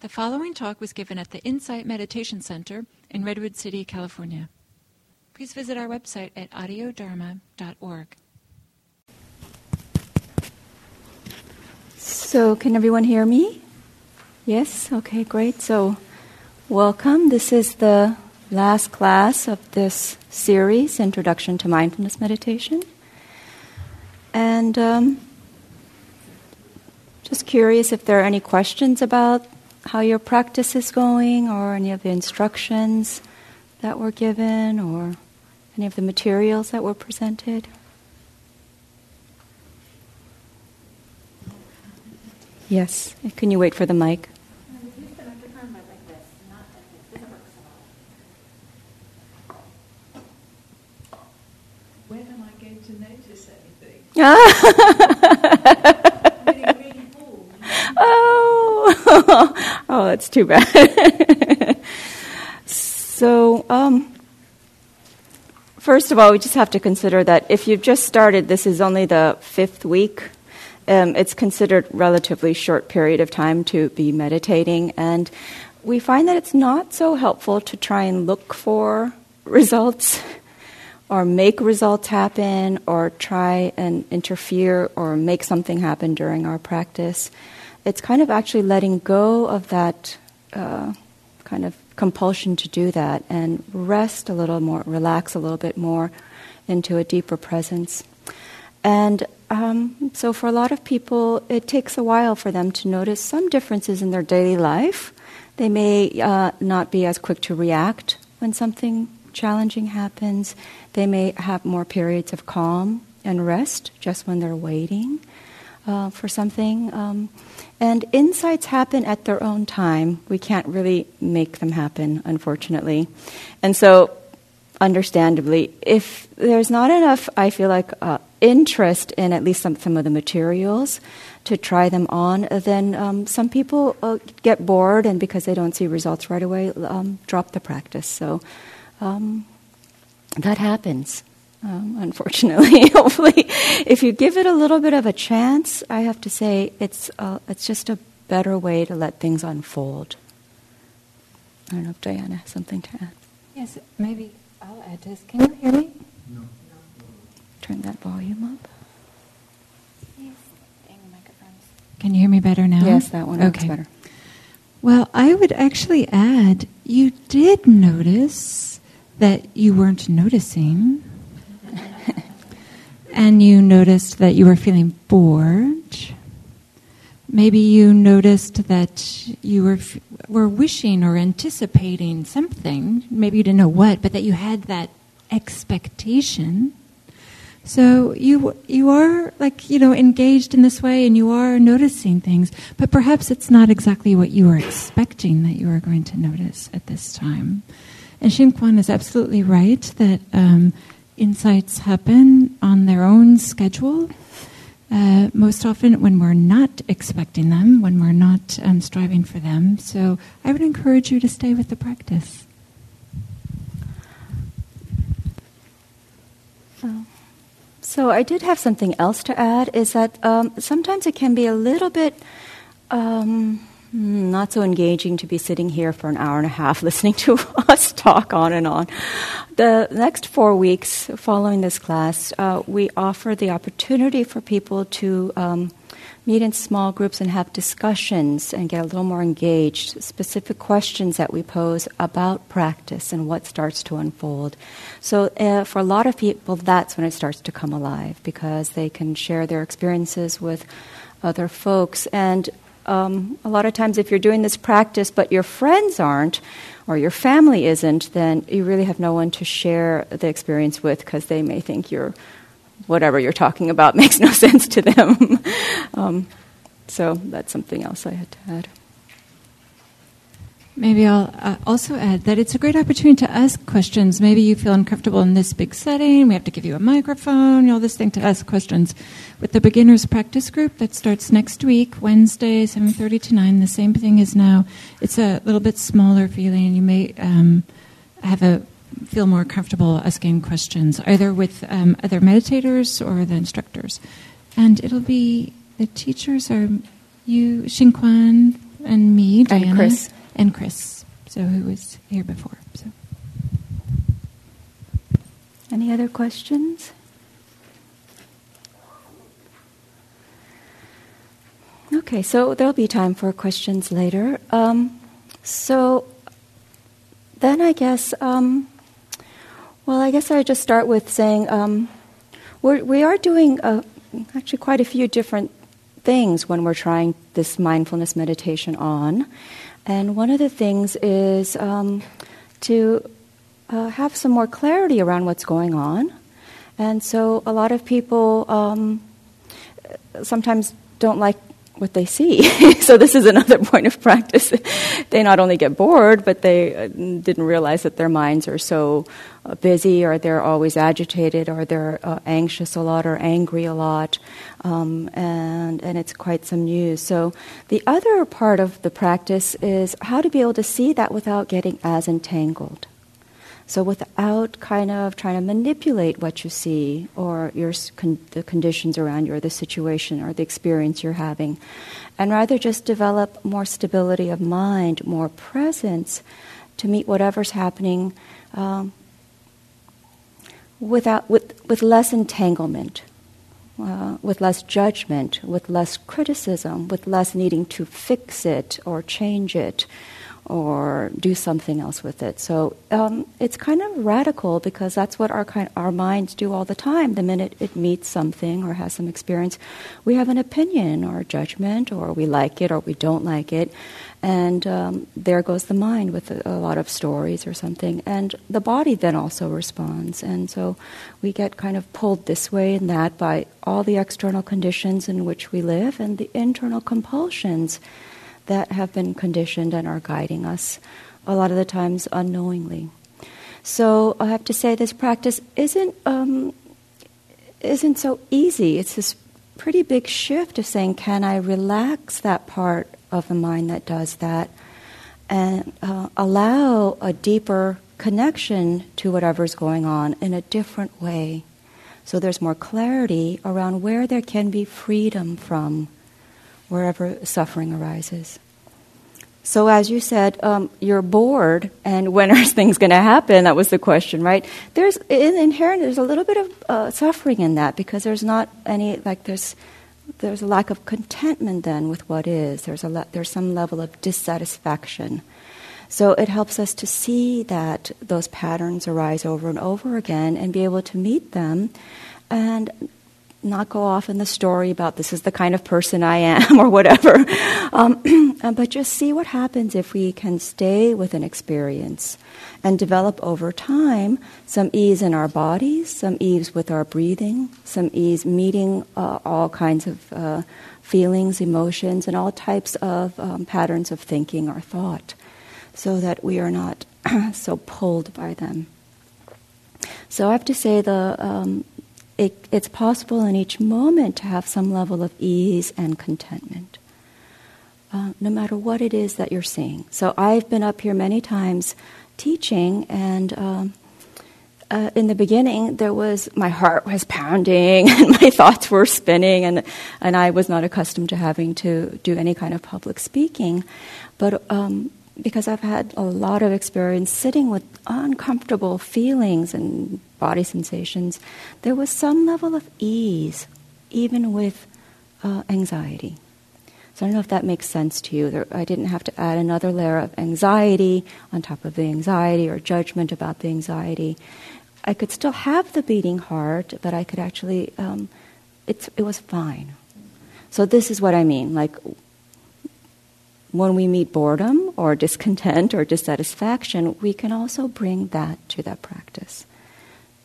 The following talk was given at the Insight Meditation Center in Redwood City, California. Please visit our website at audiodharma.org. So, can everyone hear me? Yes? Okay, great. So, welcome. This is the last class of this series, Introduction to Mindfulness Meditation. And um, just curious if there are any questions about how your practice is going or any of the instructions that were given or any of the materials that were presented. Yes. Can you wait for the mic? When am I going to notice anything? oh, that's too bad. so, um, first of all, we just have to consider that if you've just started, this is only the fifth week. Um, it's considered relatively short period of time to be meditating, and we find that it's not so helpful to try and look for results or make results happen or try and interfere or make something happen during our practice it's kind of actually letting go of that uh, kind of compulsion to do that and rest a little more, relax a little bit more into a deeper presence. And um, so, for a lot of people, it takes a while for them to notice some differences in their daily life. They may uh, not be as quick to react when something challenging happens. They may have more periods of calm and rest just when they're waiting uh, for something. Um, and insights happen at their own time. We can't really make them happen, unfortunately. And so, understandably, if there's not enough, I feel like, uh, interest in at least some, some of the materials to try them on, then um, some people uh, get bored and because they don't see results right away, um, drop the practice. So um, that happens um, unfortunately. Hopefully, if you give it a little bit of a chance, I have to say it's uh, it's just a better way to let things unfold. I don't know if Diana has something to add. Yes, maybe I'll add this. Can you hear me? No. Turn that volume up. Can you hear me better now? Yes, that one okay. better. Well, I would actually add you did notice that you weren't noticing and you noticed that you were feeling bored. Maybe you noticed that you were were wishing or anticipating something. Maybe you didn't know what, but that you had that expectation. So you you are like you know engaged in this way, and you are noticing things, but perhaps it's not exactly what you were expecting that you were going to notice at this time. And Shin Kwan is absolutely right that um, insights happen on their own schedule. Uh, most often when we're not expecting them, when we're not um, striving for them. So I would encourage you to stay with the practice. So I did have something else to add. Is that um, sometimes it can be a little bit um, not so engaging to be sitting here for an hour and a half listening to us talk on and on. The next four weeks following this class, uh, we offer the opportunity for people to um, meet in small groups and have discussions and get a little more engaged. Specific questions that we pose about practice and what starts to unfold. So, uh, for a lot of people, that's when it starts to come alive because they can share their experiences with other folks. And um, a lot of times if you're doing this practice but your friends aren't or your family isn't, then you really have no one to share the experience with because they may think you're whatever you're talking about makes no sense to them. um, so that's something else I had to add. Maybe I'll uh, also add that it's a great opportunity to ask questions. Maybe you feel uncomfortable in this big setting. We have to give you a microphone, all this thing to ask questions. With the beginners practice group that starts next week, Wednesday, 7.30 to 9, the same thing is now. It's a little bit smaller feeling. You may um, have a feel more comfortable asking questions, either with um, other meditators or the instructors. And it'll be, the teachers are you, Shin Kwan, and me, Diana, And Chris. And Chris. So who was here before? So Any other questions? Okay, so there'll be time for questions later. Um, so then I guess, um, well, I guess I just start with saying um, we're, we are doing uh actually quite a few different things when we're trying this mindfulness meditation on. And one of the things is um, to uh, have some more clarity around what's going on. And so a lot of people um, sometimes don't like what they see. so this is another point of practice. they not only get bored, but they uh, didn't realize that their minds are so uh, busy, or they're always agitated, or they're uh, anxious a lot, or angry a lot, um, and and it's quite some news. So the other part of the practice is how to be able to see that without getting as entangled. So without kind of trying to manipulate what you see or your con- the conditions around you or the situation or the experience you're having, and rather just develop more stability of mind, more presence to meet whatever's happening um, without with with less entanglement. Uh, with less judgment, with less criticism, with less needing to fix it or change it, or do something else with it. So um, it's kind of radical because that's what our kind, our minds do all the time. The minute it meets something or has some experience, we have an opinion or judgment, or we like it or we don't like it, and um, there goes the mind with a, a lot of stories or something. And the body then also responds, and so we get kind of pulled this way and that by all the external conditions in which we live and the internal compulsions that have been conditioned and are guiding us, a lot of the times unknowingly. So I have to say, this practice isn't um, isn't so easy. It's this pretty big shift of saying, can I relax that part of the mind that does that, and uh, allow a deeper connection to whatever's going on in a different way. So there's more clarity around where there can be freedom from wherever suffering arises. So, as you said, um, you're bored, and when are things going to happen? That was the question, right? There's in, inherent. There's a little bit of uh, suffering in that because there's not any like there's there's a lack of contentment then with what is. There's a le- there's some level of dissatisfaction. So it helps us to see that those patterns arise over and over again, and be able to meet them, and not go off in the story about this is the kind of person I am or whatever, um, but just see what happens if we can stay with an experience and develop over time some ease in our bodies, some ease with our breathing, some ease meeting uh, all kinds of uh, feelings, emotions, and all types of um, patterns of thinking or thought, so that we are not so pulled by them. So I have to say the um, it, it's possible in each moment to have some level of ease and contentment, uh, no matter what it is that you're seeing. So I've been up here many times teaching, and um, uh, in the beginning, there was my heart was pounding and my thoughts were spinning, and and I was not accustomed to having to do any kind of public speaking, but. Um, because I've had a lot of experience sitting with uncomfortable feelings and body sensations, there was some level of ease, even with uh, anxiety. So I don't know if that makes sense to you. There, I didn't have to add another layer of anxiety on top of the anxiety or judgment about the anxiety. I could still have the beating heart, but I could actually, um, it was fine. So this is what I mean. Like when we meet boredom or discontent or dissatisfaction, we can also bring that to that practice.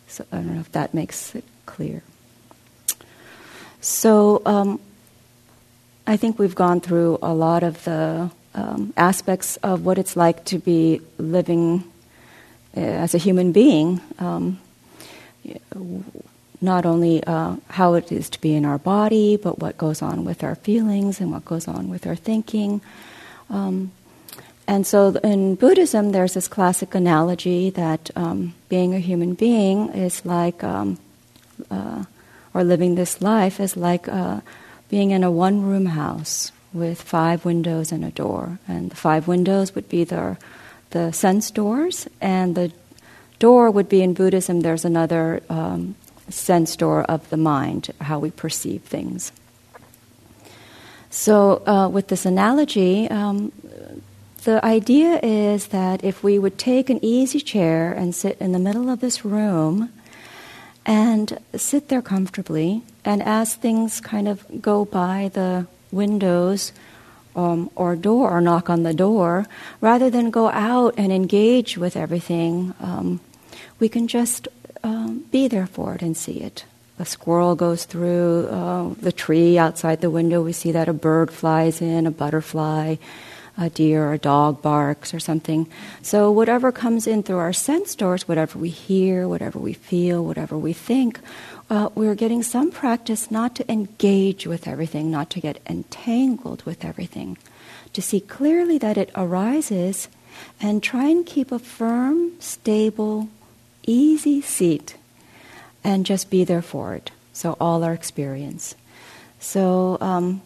So I don't know if that makes it clear. So um, I think we've gone through a lot of the um, aspects of what it's like to be living uh, as a human being. Um, not only uh, how it is to be in our body, but what goes on with our feelings and what goes on with our thinking. Um, and so in Buddhism, there's this classic analogy that um, being a human being is like, um, uh, or living this life is like uh, being in a one room house with five windows and a door. And the five windows would be the, the sense doors, and the door would be in Buddhism, there's another um, sense door of the mind, how we perceive things. So, uh, with this analogy, um, the idea is that if we would take an easy chair and sit in the middle of this room and sit there comfortably, and as things kind of go by the windows um, or door or knock on the door, rather than go out and engage with everything, um, we can just um, be there for it and see it. A squirrel goes through uh, the tree outside the window. We see that a bird flies in, a butterfly a deer or a dog barks or something. So, whatever comes in through our sense doors, whatever we hear, whatever we feel, whatever we think, uh, we're getting some practice not to engage with everything, not to get entangled with everything, to see clearly that it arises and try and keep a firm, stable, easy seat and just be there for it. So, all our experience. So, um,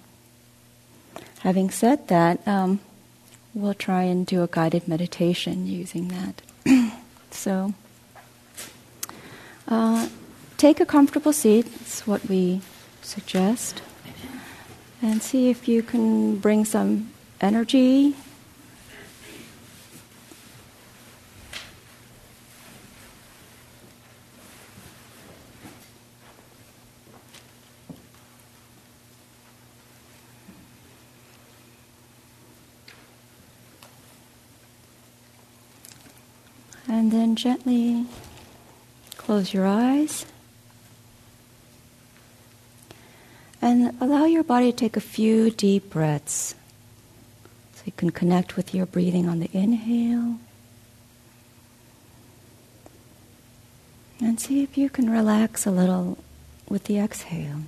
having said that, um, we'll try and do a guided meditation using that. so, uh, take a comfortable seat, that's what we suggest, and see if you can bring some energy. And then gently close your eyes. And allow your body to take a few deep breaths. So you can connect with your breathing on the inhale. And see if you can relax a little with the exhale.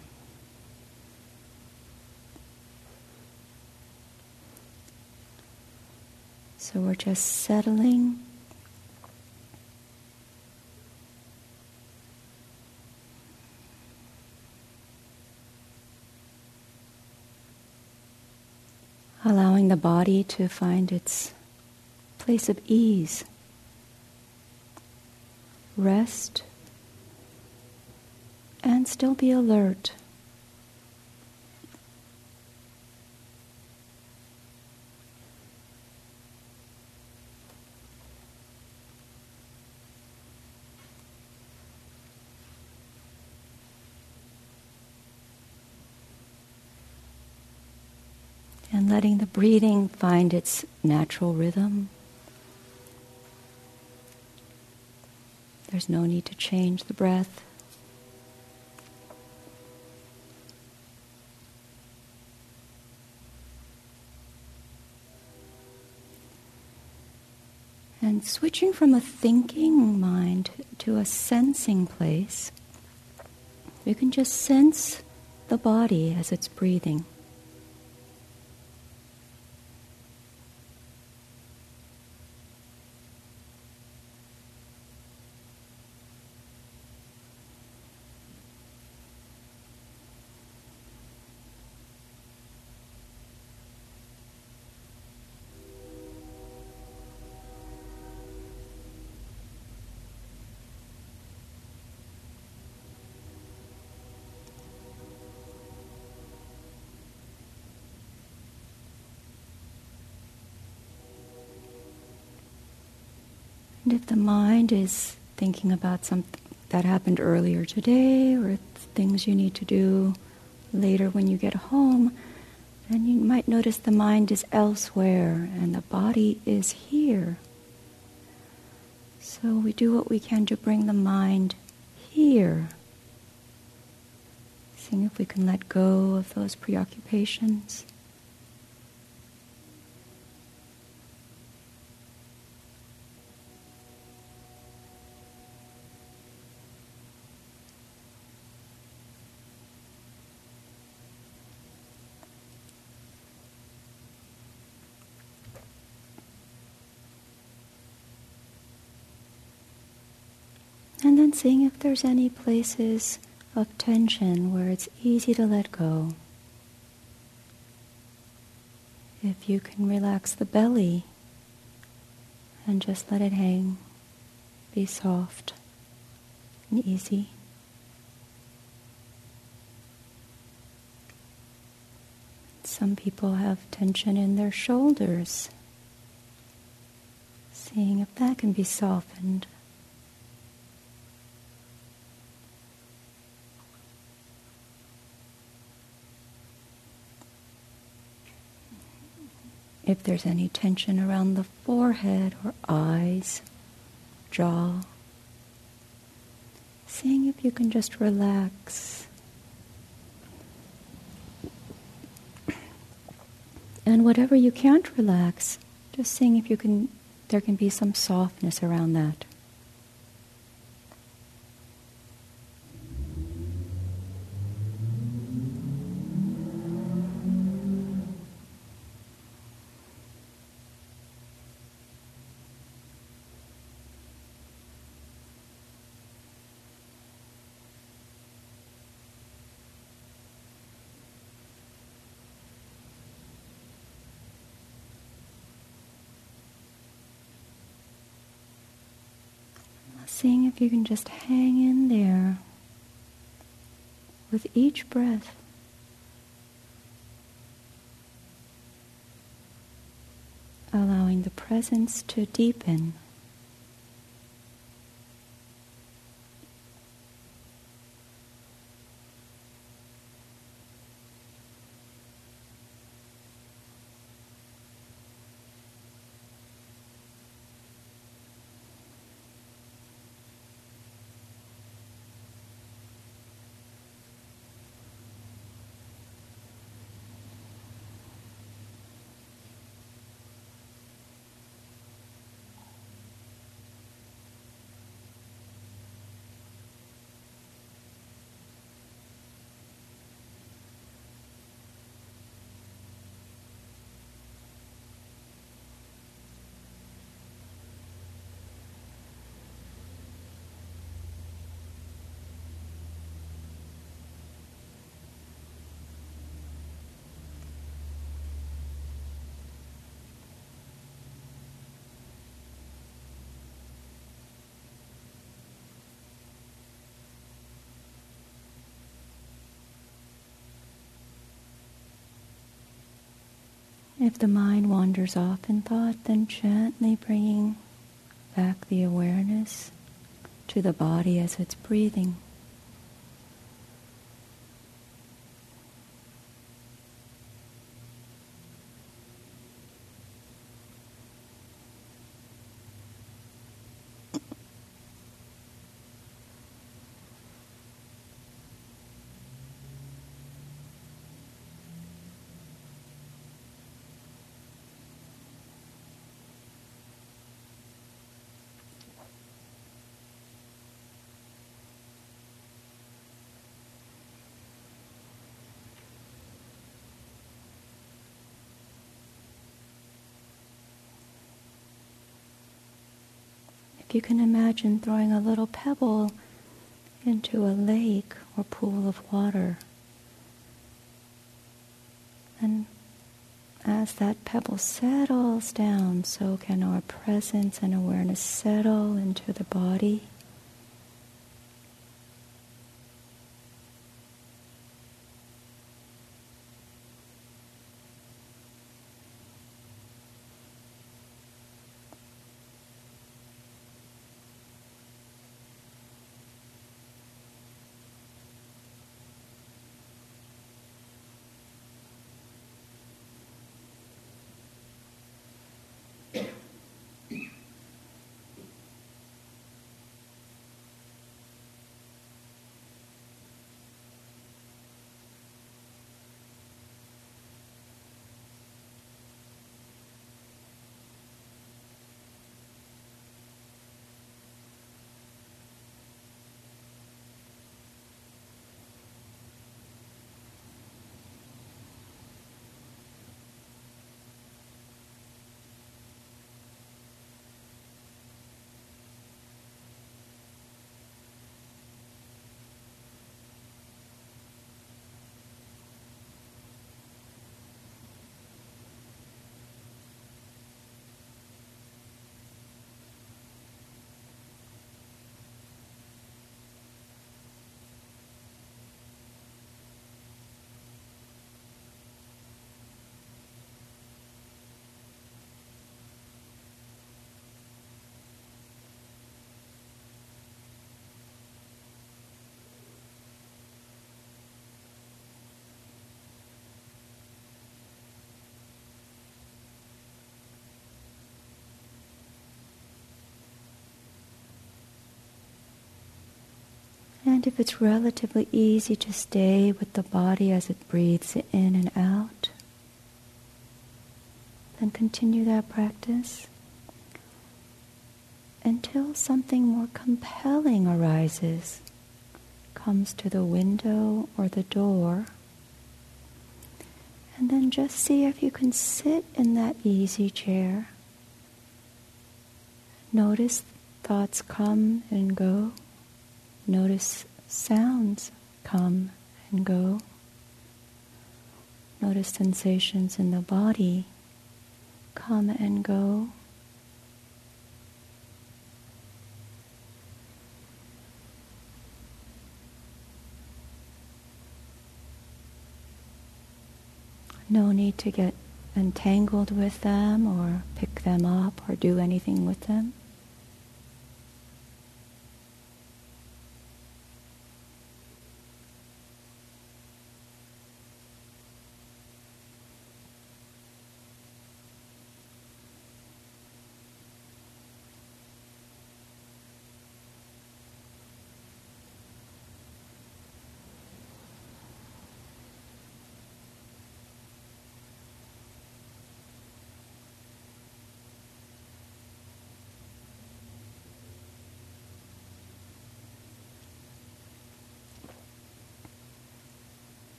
So we're just settling allowing the body to find its place of ease, rest, and still be alert. and letting the breathing find its natural rhythm. There's no need to change the breath. And switching from a thinking mind to a sensing place, you can just sense the body as it's breathing. And if the mind is thinking about something that happened earlier today or things you need to do later when you get home, then you might notice the mind is elsewhere and the body is here. So we do what we can to bring the mind here. Seeing if we can let go of those preoccupations. And then seeing if there's any places of tension where it's easy to let go. if you can relax the belly and just let it hang, be soft and easy. Some people have tension in their shoulders. Seeing if that can be softened. If there's any tension around the forehead or eyes, jaw, seeing if you can just relax. And whatever you can't relax, just seeing if you can there can be some softness around that. Seeing if you can just hang in there with each breath. Allowing the presence to deepen. If the mind wanders off in thought, then gently bringing back the awareness to the body as it's breathing. If you can imagine throwing a little pebble into a lake or pool of water, and as that pebble settles down, so can our presence and awareness settle into the body. And if it's relatively easy to stay with the body as it breathes in and out, then continue that practice until something more compelling arises, comes to the window or the door. And then just see if you can sit in that easy chair. Notice thoughts come and go. Notice sounds come and go. Notice sensations in the body come and go. No need to get entangled with them or pick them up or do anything with them.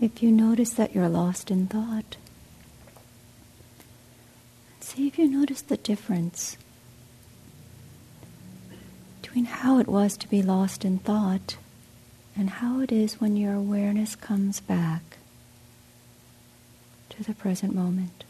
If you notice that you're lost in thought, see if you notice the difference between how it was to be lost in thought and how it is when your awareness comes back to the present moment.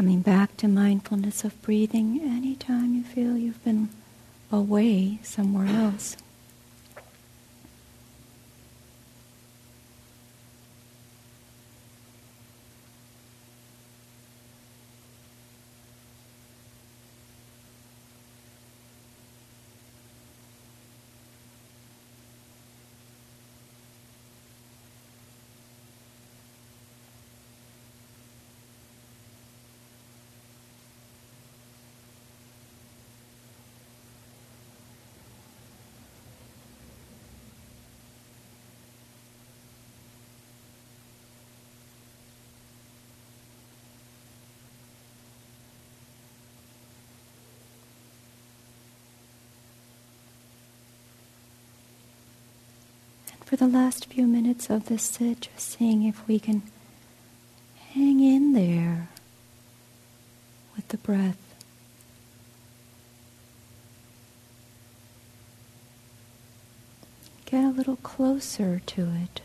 Coming back to mindfulness of breathing anytime you feel you've been away somewhere else. For the last few minutes of this sit, just seeing if we can hang in there with the breath. Get a little closer to it.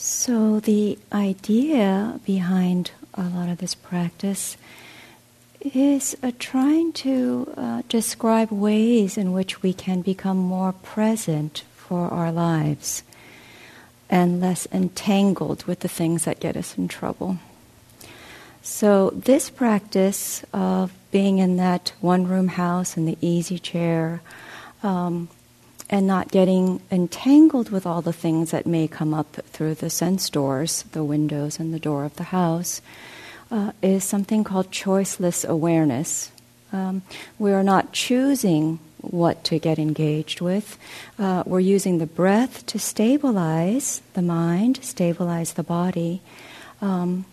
So, the idea behind a lot of this practice is uh, trying to uh, describe ways in which we can become more present for our lives and less entangled with the things that get us in trouble. So, this practice of being in that one room house in the easy chair, um, and not getting entangled with all the things that may come up through the sense doors, the windows and the door of the house, uh, is something called choiceless awareness. Um, we are not choosing what to get engaged with. Uh, we're using the breath to stabilize the mind, stabilize the body. Um,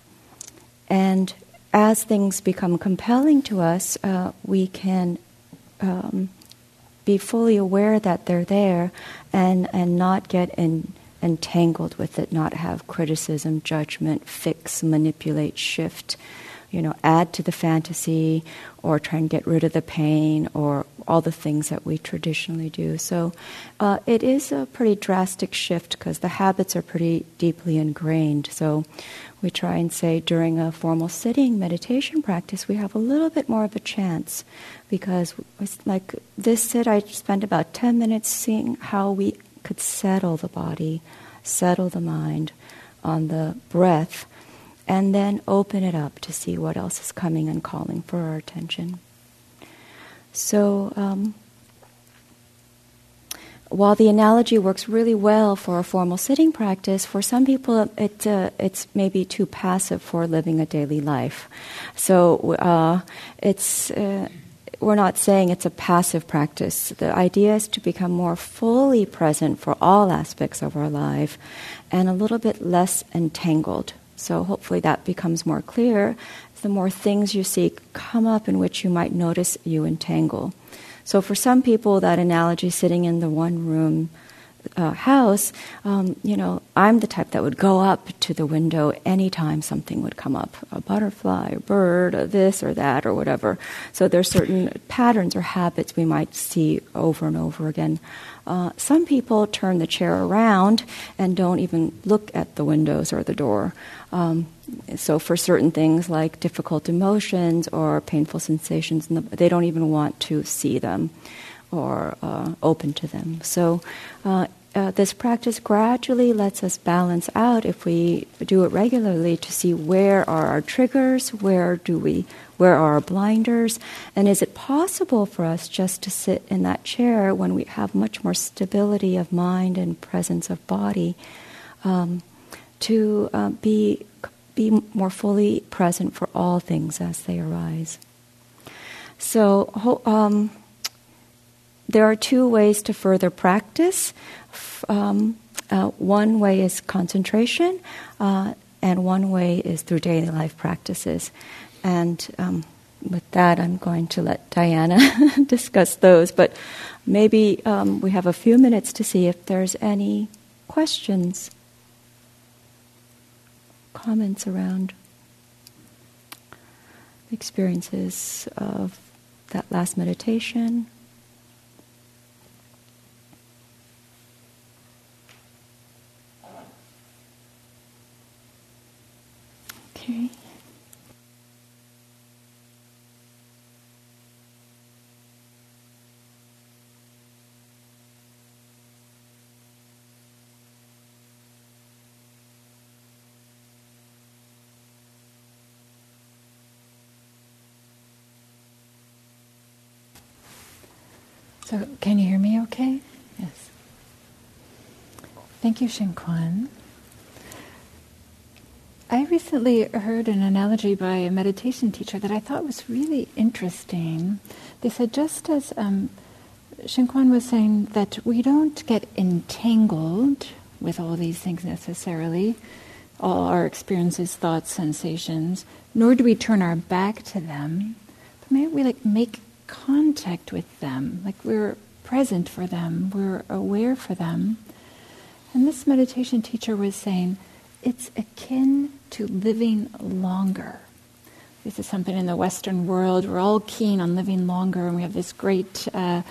and as things become compelling to us, uh, we can um, be fully aware that they're there and, and not get in, entangled with it, not have criticism, judgment, fix, manipulate, shift, you know, add to the fantasy or try and get rid of the pain or all the things that we traditionally do. So uh, it is a pretty drastic shift because the habits are pretty deeply ingrained. So we try and say during a formal sitting meditation practice, we have a little bit more of a chance because, it's like this sit, I spent about 10 minutes seeing how we could settle the body, settle the mind on the breath, and then open it up to see what else is coming and calling for our attention. So, um, while the analogy works really well for a formal sitting practice, for some people it, uh, it's maybe too passive for living a daily life. So uh, it's uh, we're not saying it's a passive practice. The idea is to become more fully present for all aspects of our life, and a little bit less entangled. So hopefully that becomes more clear. The more things you see come up in which you might notice you entangle. So for some people, that analogy, sitting in the one room uh, house, um, you know, I'm the type that would go up to the window anytime something would come up a butterfly, a bird, a this or that, or whatever. So there's certain patterns or habits we might see over and over again. Uh, some people turn the chair around and don't even look at the windows or the door. Um, so for certain things like difficult emotions or painful sensations, they don't even want to see them or uh, open to them. So uh, uh, this practice gradually lets us balance out if we do it regularly to see where are our triggers, where do we, where are our blinders, and is it possible for us just to sit in that chair when we have much more stability of mind and presence of body, um, to uh, be be more fully present for all things as they arise. So. Um, there are two ways to further practice. Um, uh, one way is concentration, uh, and one way is through daily life practices. And um, with that, I'm going to let Diana discuss those. But maybe um, we have a few minutes to see if there's any questions, comments around experiences of that last meditation. Okay. So, can you hear me okay? Yes. Thank you, Shin Kwan. I recently heard an analogy by a meditation teacher that I thought was really interesting. They said, just as um, was saying, that we don't get entangled with all these things necessarily, all our experiences, thoughts, sensations, nor do we turn our back to them, but maybe we like make contact with them, like we're present for them, we're aware for them. And this meditation teacher was saying, it's akin to living longer. This is something in the Western world. We're all keen on living longer, and we have this great uh,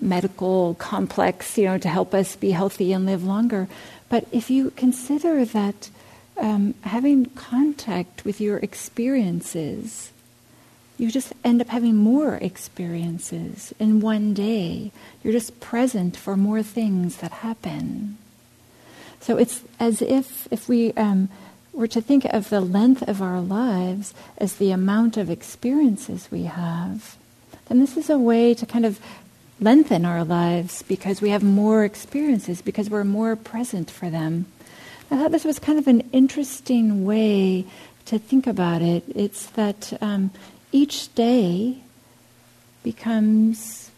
medical complex, you know, to help us be healthy and live longer. But if you consider that um, having contact with your experiences, you just end up having more experiences in one day. You're just present for more things that happen. So it's as if if we um, were to think of the length of our lives as the amount of experiences we have, then this is a way to kind of lengthen our lives because we have more experiences, because we're more present for them. I thought this was kind of an interesting way to think about it. It's that um, each day becomes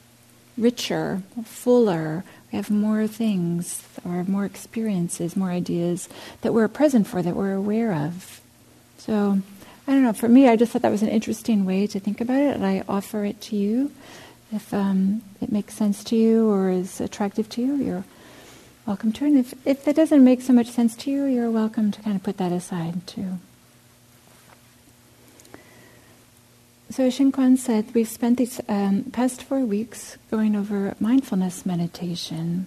richer, fuller, we have more things or more experiences, more ideas that we're present for, that we're aware of. So, I don't know, for me, I just thought that was an interesting way to think about it, and I offer it to you. If um, it makes sense to you or is attractive to you, you're welcome to. And if, if that doesn't make so much sense to you, you're welcome to kind of put that aside too. So Shin Kwan said we've spent these um, past four weeks going over mindfulness meditation,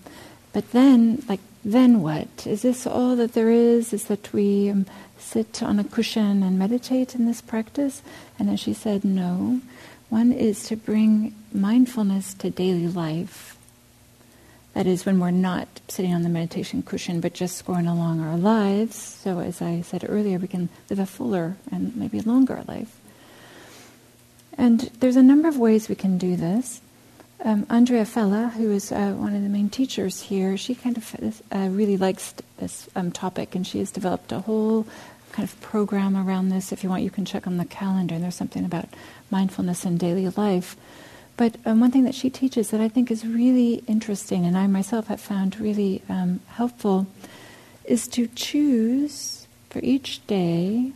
but then, like, then what? Is this all that there is? Is that we um, sit on a cushion and meditate in this practice? And as she said, no. One is to bring mindfulness to daily life. That is, when we're not sitting on the meditation cushion, but just going along our lives. So, as I said earlier, we can live a fuller and maybe longer life. And there's a number of ways we can do this. um, Andrea Fella, who is uh, one of the main teachers here, she kind of uh, really likes this um, topic, and she has developed a whole kind of program around this. If you want, you can check on the calendar, and there's something about mindfulness in daily life. But um, one thing that she teaches that I think is really interesting, and I myself have found really um, helpful, is to choose for each day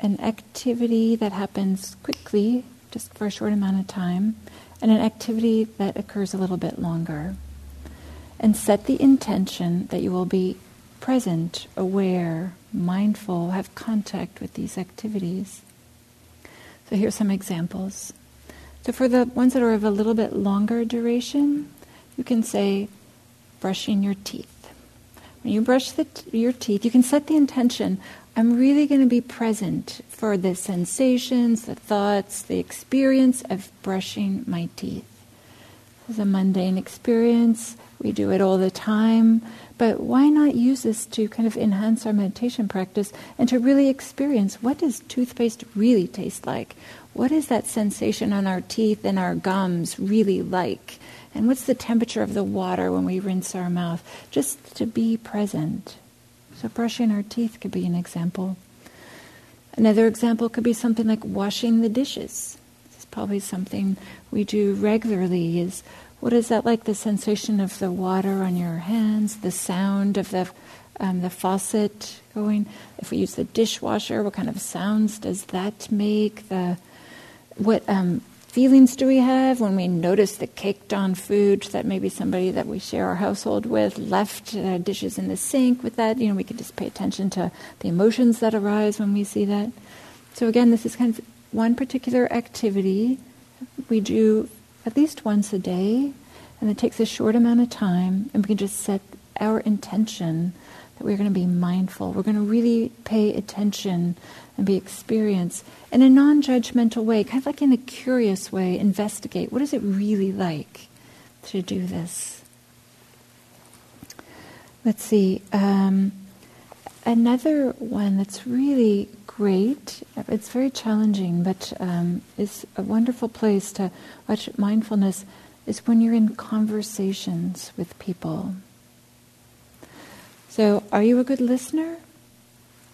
an activity that happens quickly, just for a short amount of time, and an activity that occurs a little bit longer. And set the intention that you will be present, aware, mindful, have contact with these activities. So here's some examples. So for the ones that are of a little bit longer duration, you can say brushing your teeth. When you brush t- your teeth, you can set the intention I'm really going to be present for the sensations, the thoughts, the experience of brushing my teeth. It's a mundane experience. We do it all the time. But why not use this to kind of enhance our meditation practice and to really experience what does toothpaste really taste like? What is that sensation on our teeth and our gums really like? And what's the temperature of the water when we rinse our mouth? Just to be present. So, brushing our teeth could be an example. Another example could be something like washing the dishes. This is probably something we do regularly. Is what is that like? The sensation of the water on your hands, the sound of the um, the faucet going. If we use the dishwasher, what kind of sounds does that make? The what um, feelings do we have when we notice the caked on food that maybe somebody that we share our household with left uh, dishes in the sink with that? You know, we could just pay attention to the emotions that arise when we see that. So, again, this is kind of one particular activity we do at least once a day, and it takes a short amount of time, and we can just set our intention that we're going to be mindful. We're going to really pay attention and be experienced in a non judgmental way, kind of like in a curious way, investigate what is it really like to do this? Let's see. Um, another one that's really great, it's very challenging, but um, is a wonderful place to watch mindfulness, is when you're in conversations with people. So, are you a good listener?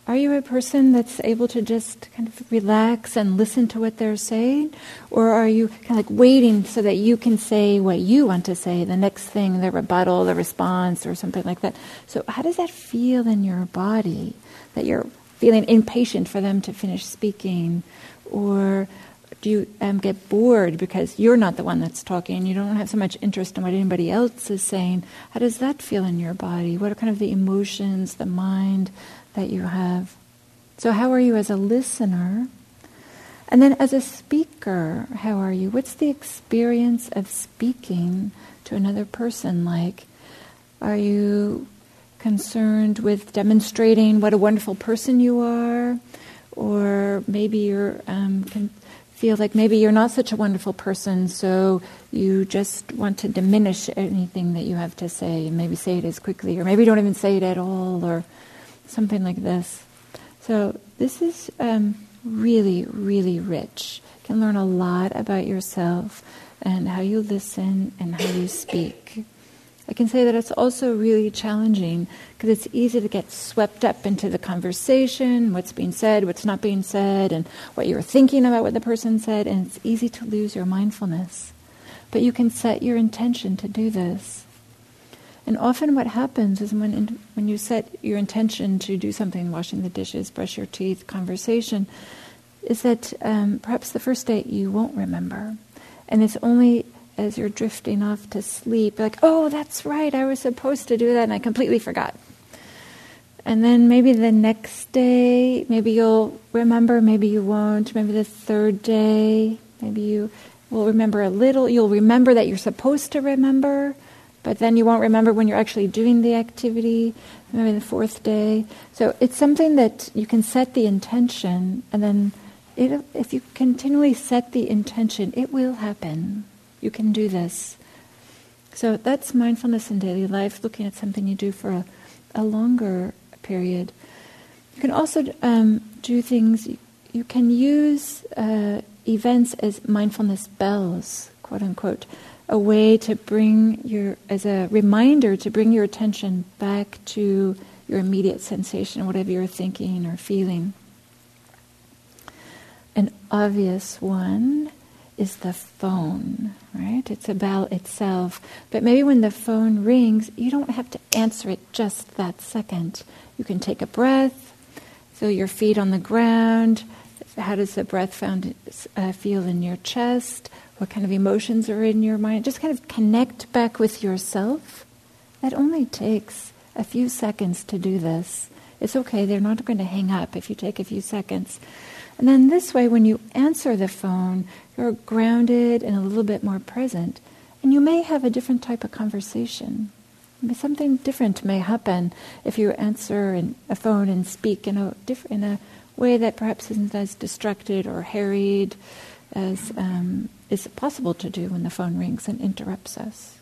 Are you a person that's able to just kind of relax and listen to what they're saying? Or are you kind of like waiting so that you can say what you want to say, the next thing, the rebuttal, the response, or something like that? So, how does that feel in your body? That you're feeling impatient for them to finish speaking? Or do you um, get bored because you're not the one that's talking? You don't have so much interest in what anybody else is saying. How does that feel in your body? What are kind of the emotions, the mind? that you have. So, how are you as a listener? And then, as a speaker, how are you? What's the experience of speaking to another person like? Are you concerned with demonstrating what a wonderful person you are? Or maybe you're um, feel like maybe you're not such a wonderful person, so you just want to diminish anything that you have to say, and maybe say it as quickly, or maybe don't even say it at all, or something like this. So this is um, really, really rich. You can learn a lot about yourself and how you listen and how you speak. I can say that it's also really challenging because it's easy to get swept up into the conversation, what's being said, what's not being said, and what you're thinking about what the person said, and it's easy to lose your mindfulness. But you can set your intention to do this. And often what happens is when, in, when you set your intention to do something, washing the dishes, brush your teeth, conversation, is that um, perhaps the first day you won't remember. And it's only as you're drifting off to sleep, like, oh, that's right, I was supposed to do that and I completely forgot. And then maybe the next day, maybe you'll remember, maybe you won't. Maybe the third day, maybe you will remember a little. You'll remember that you're supposed to remember, but then you won't remember when you're actually doing the activity, maybe the fourth day. So it's something that you can set the intention, and then it, if you continually set the intention, it will happen. You can do this. So that's mindfulness in daily life, looking at something you do for a, a longer period. You can also um, do things, you, you can use uh, events as mindfulness bells quote unquote, a way to bring your, as a reminder to bring your attention back to your immediate sensation, whatever you're thinking or feeling. An obvious one is the phone, right? It's about itself. But maybe when the phone rings, you don't have to answer it just that second. You can take a breath, feel your feet on the ground. How does the breath found, uh, feel in your chest? What kind of emotions are in your mind? Just kind of connect back with yourself. That only takes a few seconds to do this. It's okay, they're not going to hang up if you take a few seconds. And then this way, when you answer the phone, you're grounded and a little bit more present. And you may have a different type of conversation. Something different may happen if you answer a phone and speak in a, in a way that perhaps isn't as distracted or harried as um, is possible to do when the phone rings and interrupts us.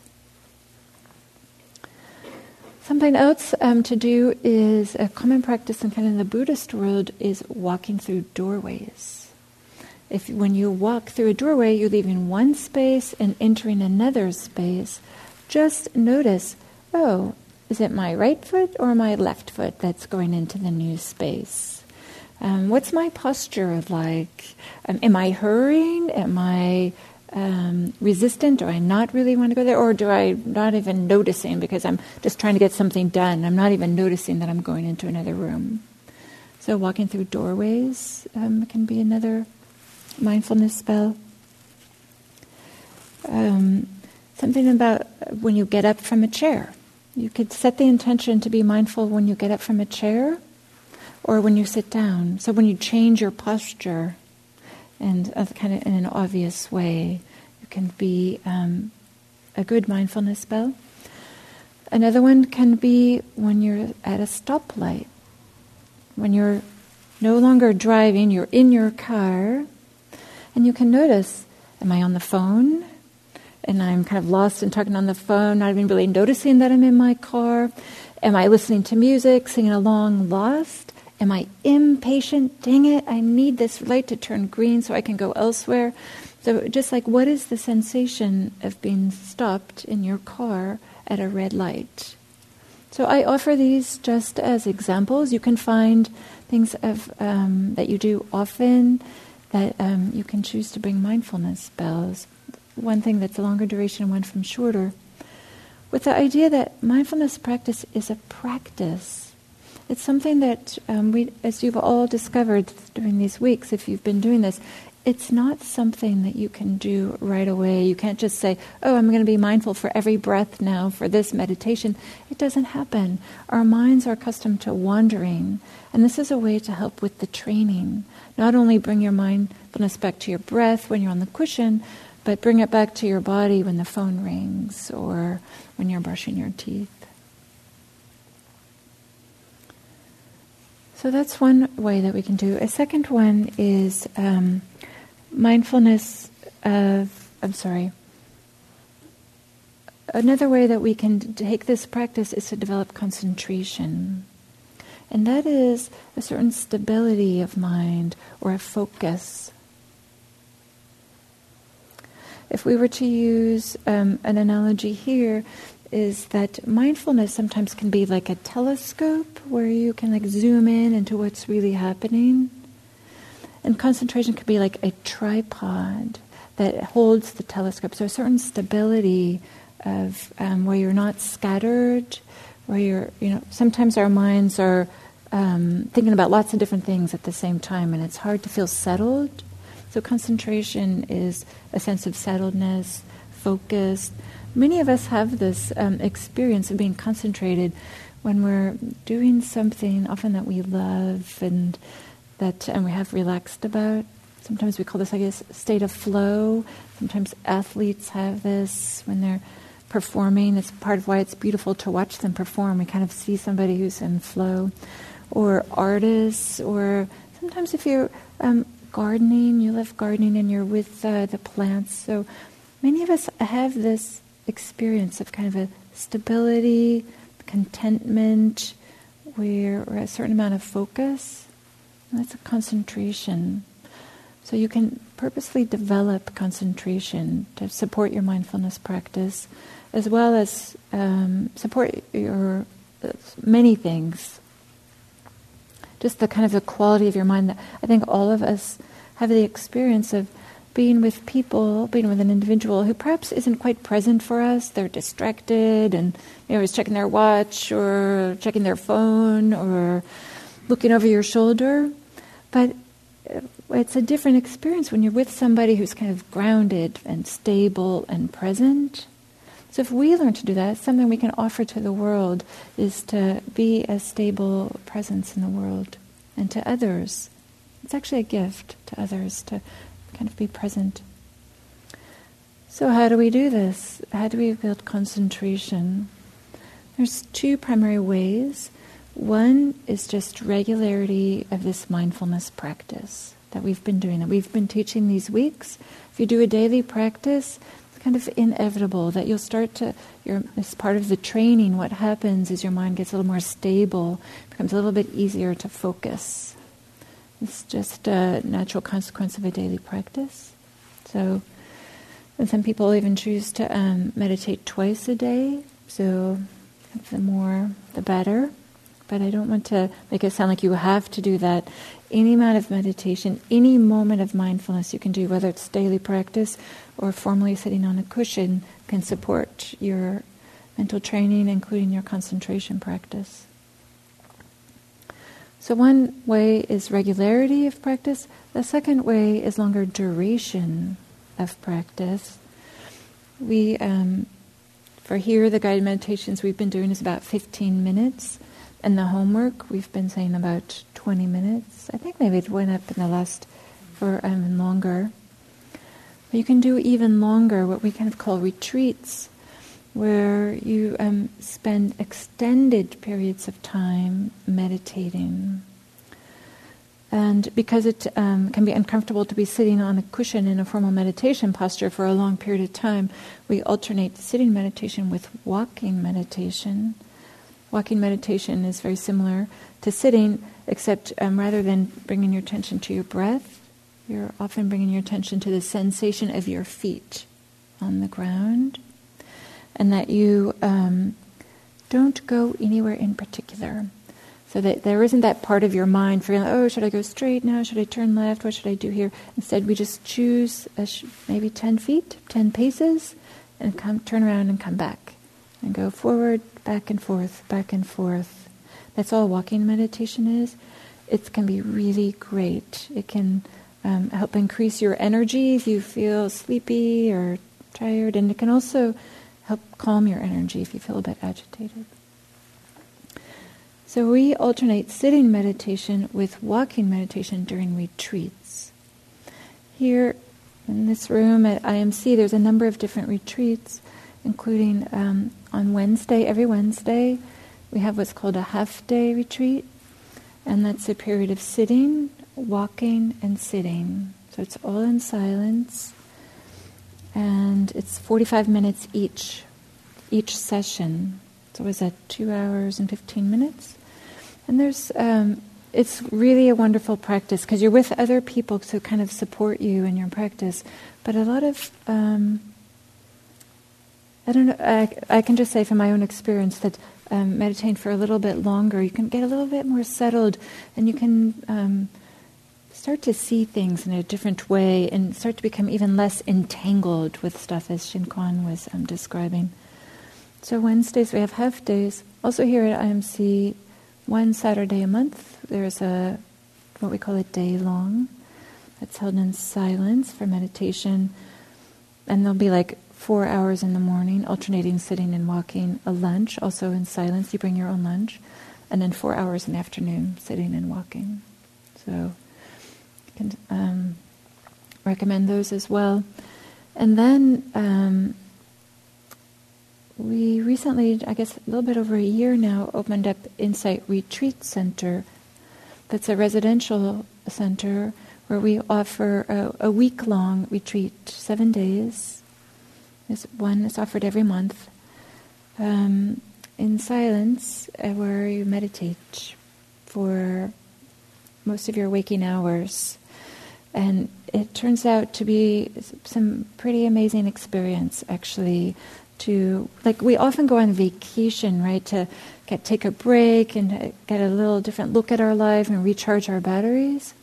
Something else um, to do is a common practice in kind of the Buddhist world is walking through doorways. If when you walk through a doorway, you're leaving one space and entering another space. Just notice, oh, is it my right foot or my left foot that's going into the new space? Um, what's my posture like? Um, am I hurrying? Am I um, resistant? Do I not really want to go there? Or do I not even noticing because I'm just trying to get something done? I'm not even noticing that I'm going into another room. So, walking through doorways um, can be another mindfulness bell. Um, something about when you get up from a chair. You could set the intention to be mindful when you get up from a chair or when you sit down. So when you change your posture, and kind of in an obvious way, you can be um, a good mindfulness bell. Another one can be when you're at a stoplight, when you're no longer driving, you're in your car, and you can notice: Am I on the phone? And I'm kind of lost in talking on the phone, not even really noticing that I'm in my car. Am I listening to music, singing along, lost? Am I impatient? Dang it, I need this light to turn green so I can go elsewhere. So, just like what is the sensation of being stopped in your car at a red light? So, I offer these just as examples. You can find things of, um, that you do often that um, you can choose to bring mindfulness bells. One thing that's a longer duration, one from shorter. With the idea that mindfulness practice is a practice it's something that um, we, as you've all discovered during these weeks, if you've been doing this, it's not something that you can do right away. You can't just say, oh, I'm going to be mindful for every breath now for this meditation. It doesn't happen. Our minds are accustomed to wandering, and this is a way to help with the training. Not only bring your mindfulness back to your breath when you're on the cushion, but bring it back to your body when the phone rings or when you're brushing your teeth. So that's one way that we can do. A second one is um, mindfulness of, I'm sorry. Another way that we can take this practice is to develop concentration. And that is a certain stability of mind or a focus. If we were to use um, an analogy here, is that mindfulness sometimes can be like a telescope where you can like zoom in into what's really happening. And concentration can be like a tripod that holds the telescope. So a certain stability of um, where you're not scattered, where you're, you know, sometimes our minds are um, thinking about lots of different things at the same time, and it's hard to feel settled. So concentration is a sense of settledness, focus, Many of us have this um, experience of being concentrated when we're doing something often that we love and that and we have relaxed about. Sometimes we call this, I guess, state of flow. Sometimes athletes have this when they're performing. It's part of why it's beautiful to watch them perform. We kind of see somebody who's in flow. Or artists, or sometimes if you're um, gardening, you love gardening and you're with uh, the plants. So many of us have this experience of kind of a stability, contentment, where or a certain amount of focus. And that's a concentration. So you can purposely develop concentration to support your mindfulness practice, as well as um, support your uh, many things. Just the kind of the quality of your mind that I think all of us have the experience of being with people, being with an individual who perhaps isn't quite present for us. They're distracted and know, is checking their watch or checking their phone or looking over your shoulder. But uh, it's a different experience when you're with somebody who's kind of grounded and stable and present. So if we learn to do that, something we can offer to the world is to be a stable presence in the world and to others. It's actually a gift to others to kind of be present. So how do we do this? How do we build concentration? There's two primary ways. One is just regularity of this mindfulness practice that we've been doing, that we've been teaching these weeks. If you do a daily practice, it's kind of inevitable that you'll start to, your, as part of the training, what happens is your mind gets a little more stable, becomes a little bit easier to focus. It's just a natural consequence of a daily practice. So, and some people even choose to um, meditate twice a day. So, the more, the better but I don't want to make it sound like you have to do that. Any amount of meditation, any moment of mindfulness you can do, whether it's daily practice or formally sitting on a cushion, can support your mental training, including your concentration practice. So, one way is regularity of practice, the second way is longer duration of practice. We, um, for here, the guided meditations we've been doing is about 15 minutes. And the homework, we've been saying about 20 minutes. I think maybe it went up in the last for even longer. But you can do even longer, what we kind of call retreats, where you um, spend extended periods of time meditating. And because it um, can be uncomfortable to be sitting on a cushion in a formal meditation posture for a long period of time, we alternate sitting meditation with walking meditation. Walking meditation is very similar to sitting, except um, rather than bringing your attention to your breath, you're often bringing your attention to the sensation of your feet on the ground, and that you um, don't go anywhere in particular. So that there isn't that part of your mind feeling, oh, should I go straight now? Should I turn left? What should I do here? Instead, we just choose sh- maybe 10 feet, 10 paces, and come, turn around and come back. And go forward, back and forth, back and forth. That's all walking meditation is. It can be really great. It can um, help increase your energy if you feel sleepy or tired, and it can also help calm your energy if you feel a bit agitated. So we alternate sitting meditation with walking meditation during retreats. Here in this room at IMC, there's a number of different retreats, including um, on Wednesday, every Wednesday, we have what's called a half day retreat, and that's a period of sitting, walking, and sitting. So it's all in silence, and it's 45 minutes each, each session. So is that two hours and 15 minutes? And there's, um, it's really a wonderful practice because you're with other people to kind of support you in your practice. But a lot of um, I don't know. I, I can just say from my own experience that um, meditating for a little bit longer, you can get a little bit more settled, and you can um, start to see things in a different way, and start to become even less entangled with stuff, as Shin Kwan was um, describing. So Wednesdays we have half days. Also here at IMC, one Saturday a month there's a what we call a day long. That's held in silence for meditation, and there'll be like four hours in the morning, alternating sitting and walking, a lunch, also in silence, you bring your own lunch, and then four hours in the afternoon, sitting and walking. So, can um, recommend those as well. And then um, we recently, I guess a little bit over a year now, opened up Insight Retreat Center. That's a residential center where we offer a, a week long retreat, seven days, this one is offered every month um, in silence, uh, where you meditate for most of your waking hours. And it turns out to be some pretty amazing experience, actually. To like, we often go on vacation, right? To get take a break and get a little different look at our life and recharge our batteries.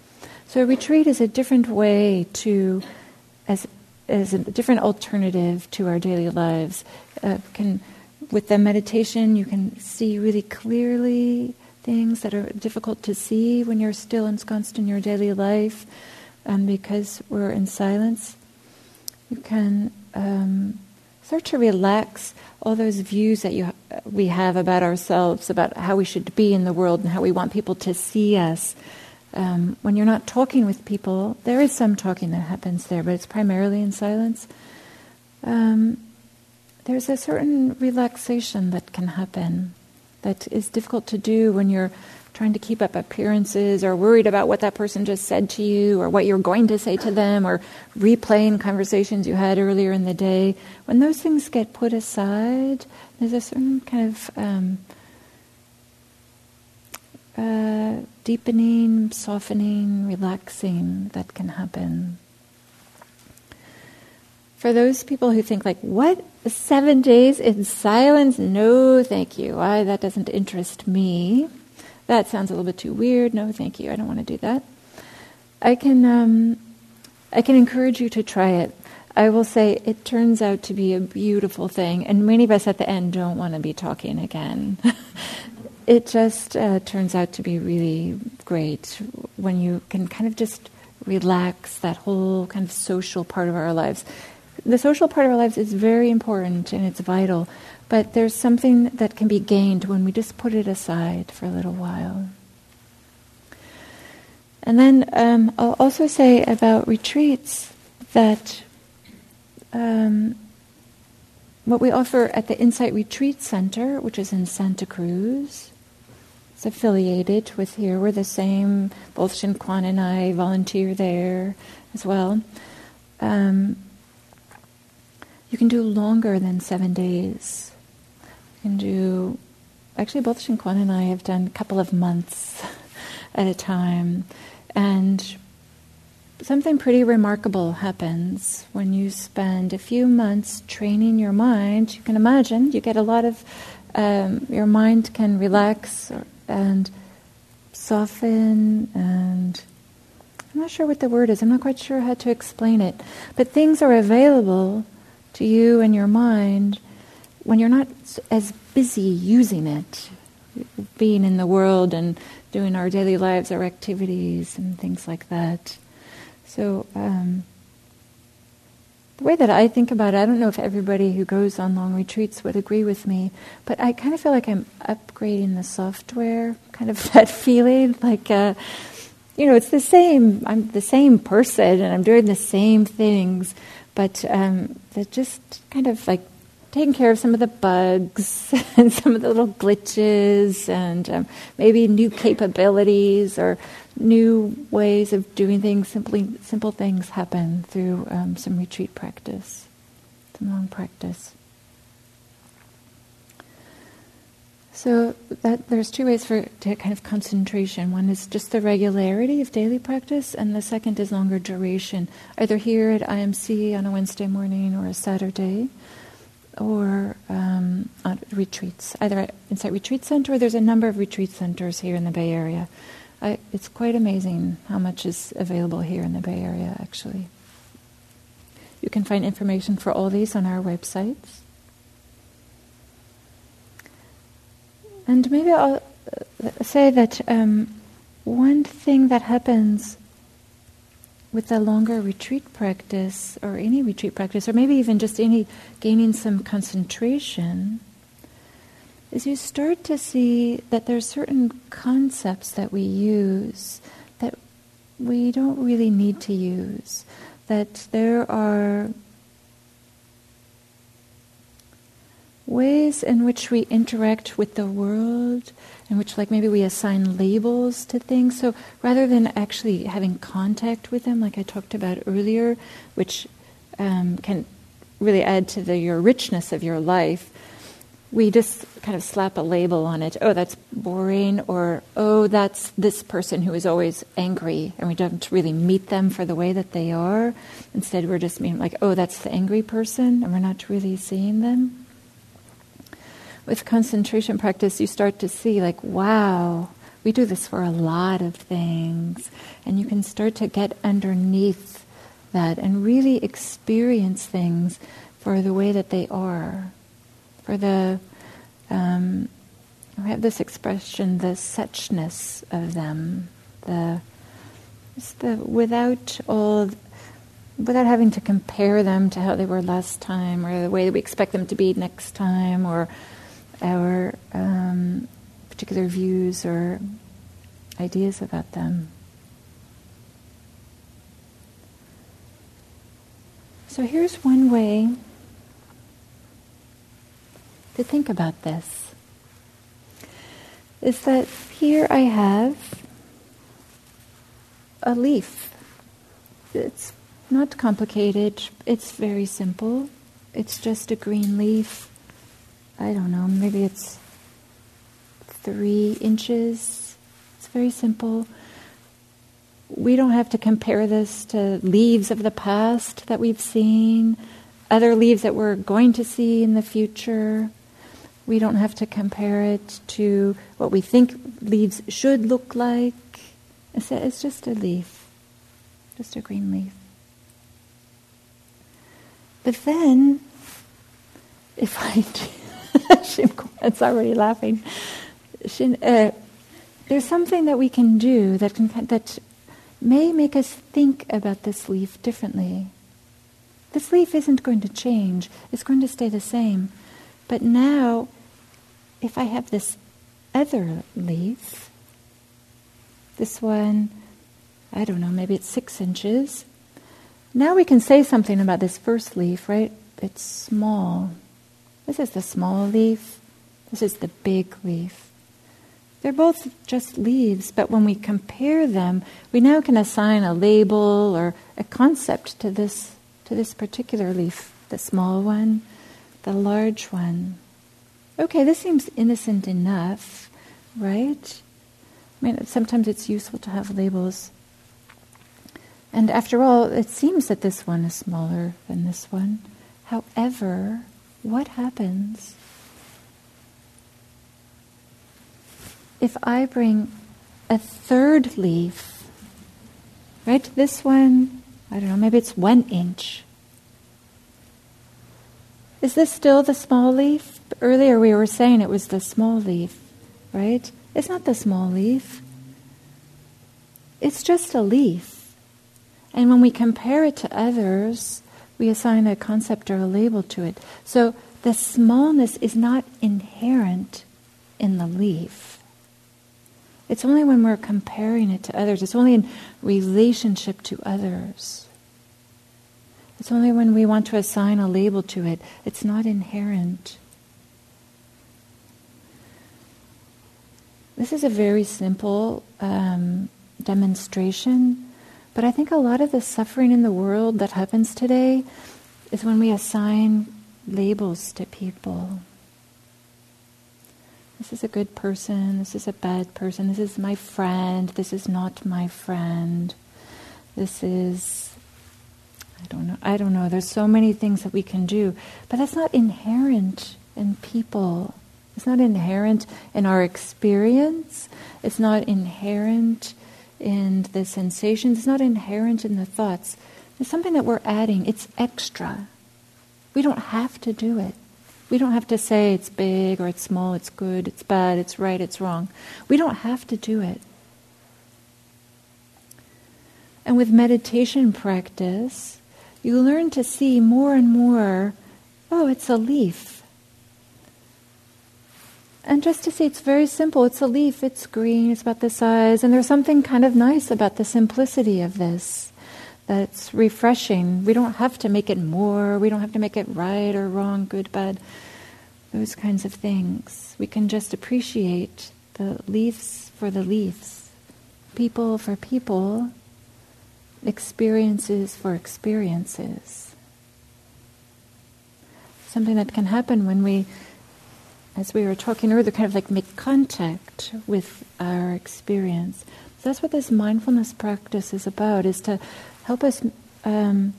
So a retreat is a different way to, as as a different alternative to our daily lives. Uh, can with the meditation, you can see really clearly things that are difficult to see when you're still ensconced in your daily life, um, because we're in silence. You can um, start to relax all those views that you we have about ourselves, about how we should be in the world, and how we want people to see us. Um, when you're not talking with people, there is some talking that happens there, but it's primarily in silence. Um, there's a certain relaxation that can happen that is difficult to do when you're trying to keep up appearances or worried about what that person just said to you or what you're going to say to them or replaying conversations you had earlier in the day. When those things get put aside, there's a certain kind of um, uh, deepening, softening, relaxing that can happen. For those people who think like, what? Seven days in silence? No, thank you. I, that doesn't interest me. That sounds a little bit too weird. No, thank you. I don't want to do that. I can, um, I can encourage you to try it. I will say it turns out to be a beautiful thing, and many of us at the end don't want to be talking again. it just uh, turns out to be really great when you can kind of just relax that whole kind of social part of our lives the social part of our lives is very important and it's vital, but there's something that can be gained when we just put it aside for a little while. And then um, I'll also say about retreats that um, what we offer at the Insight Retreat Center, which is in Santa Cruz, it's affiliated with here. We're the same. Both Shin Kwan and I volunteer there as well. Um, you can do longer than seven days. You can do, actually, both Shin Kwan and I have done a couple of months at a time. And something pretty remarkable happens when you spend a few months training your mind. You can imagine you get a lot of, um, your mind can relax and soften and I'm not sure what the word is. I'm not quite sure how to explain it. But things are available to you and your mind when you're not as busy using it, being in the world and doing our daily lives, our activities, and things like that. So, um, the way that I think about it, I don't know if everybody who goes on long retreats would agree with me, but I kind of feel like I'm upgrading the software, kind of that feeling like, uh, you know, it's the same. I'm the same person and I'm doing the same things, but um, just kind of like taking care of some of the bugs and some of the little glitches and um, maybe new capabilities or new ways of doing things. Simply, simple things happen through um, some retreat practice, some long practice. So that there's two ways for to kind of concentration. One is just the regularity of daily practice, and the second is longer duration, either here at IMC on a Wednesday morning or a Saturday, or um, retreats, either at Insight Retreat Center there's a number of retreat centers here in the Bay Area. I, it's quite amazing how much is available here in the Bay Area, actually. You can find information for all these on our websites. And maybe I'll uh, say that um, one thing that happens with a longer retreat practice, or any retreat practice, or maybe even just any gaining some concentration, is you start to see that there are certain concepts that we use that we don't really need to use. That there are ways in which we interact with the world, in which, like, maybe we assign labels to things. So rather than actually having contact with them, like I talked about earlier, which um, can really add to the, your richness of your life, we just kind of slap a label on it. Oh, that's boring, or oh, that's this person who is always angry, and we don't really meet them for the way that they are. Instead, we're just meaning like, oh, that's the angry person, and we're not really seeing them. With concentration practice, you start to see, like, wow, we do this for a lot of things, and you can start to get underneath that and really experience things for the way that they are. For the um, we have this expression, the suchness of them, the, the without all, without having to compare them to how they were last time, or the way that we expect them to be next time, or our um, particular views or ideas about them. So here's one way to think about this is that here I have a leaf. It's not complicated, it's very simple. It's just a green leaf. I don't know, maybe it's three inches. It's very simple. We don't have to compare this to leaves of the past that we've seen, other leaves that we're going to see in the future. We don't have to compare it to what we think leaves should look like. It's, just a leaf, just a green leaf. But then, if I, it's already laughing. uh, there's something that we can do that can that may make us think about this leaf differently. This leaf isn't going to change; it's going to stay the same. But now, if I have this other leaf, this one, I don't know, maybe it's six inches. Now we can say something about this first leaf, right? It's small. This is the small leaf. This is the big leaf. They're both just leaves, but when we compare them, we now can assign a label or a concept to this to this particular leaf, the small one the large one. Okay, this seems innocent enough, right? I mean, sometimes it's useful to have labels. And after all, it seems that this one is smaller than this one. However, what happens if I bring a third leaf, right? This one, I don't know, maybe it's one inch. Is this still the small leaf? Earlier we were saying it was the small leaf, right? It's not the small leaf. It's just a leaf. And when we compare it to others, we assign a concept or a label to it. So the smallness is not inherent in the leaf. It's only when we're comparing it to others, it's only in relationship to others. It's only when we want to assign a label to it, it's not inherent. This is a very simple um, demonstration, but I think a lot of the suffering in the world that happens today is when we assign labels to people. This is a good person, this is a bad person, this is my friend, this is not my friend, this is I don't know. I don't know. There's so many things that we can do, but that's not inherent in people. It's not inherent in our experience. It's not inherent in the sensations. It's not inherent in the thoughts. It's something that we're adding. It's extra. We don't have to do it. We don't have to say it's big or it's small, it's good, it's bad, it's right, it's wrong. We don't have to do it. And with meditation practice, you learn to see more and more oh, it's a leaf. And just to see, it's very simple. It's a leaf, it's green, it's about this size, and there's something kind of nice about the simplicity of this. That's refreshing. We don't have to make it more, we don't have to make it right or wrong, good, bad, those kinds of things. We can just appreciate the leaves for the leaves, people for people, experiences for experiences. Something that can happen when we as we were talking earlier, kind of like make contact with our experience. So that's what this mindfulness practice is about, is to help us. Um,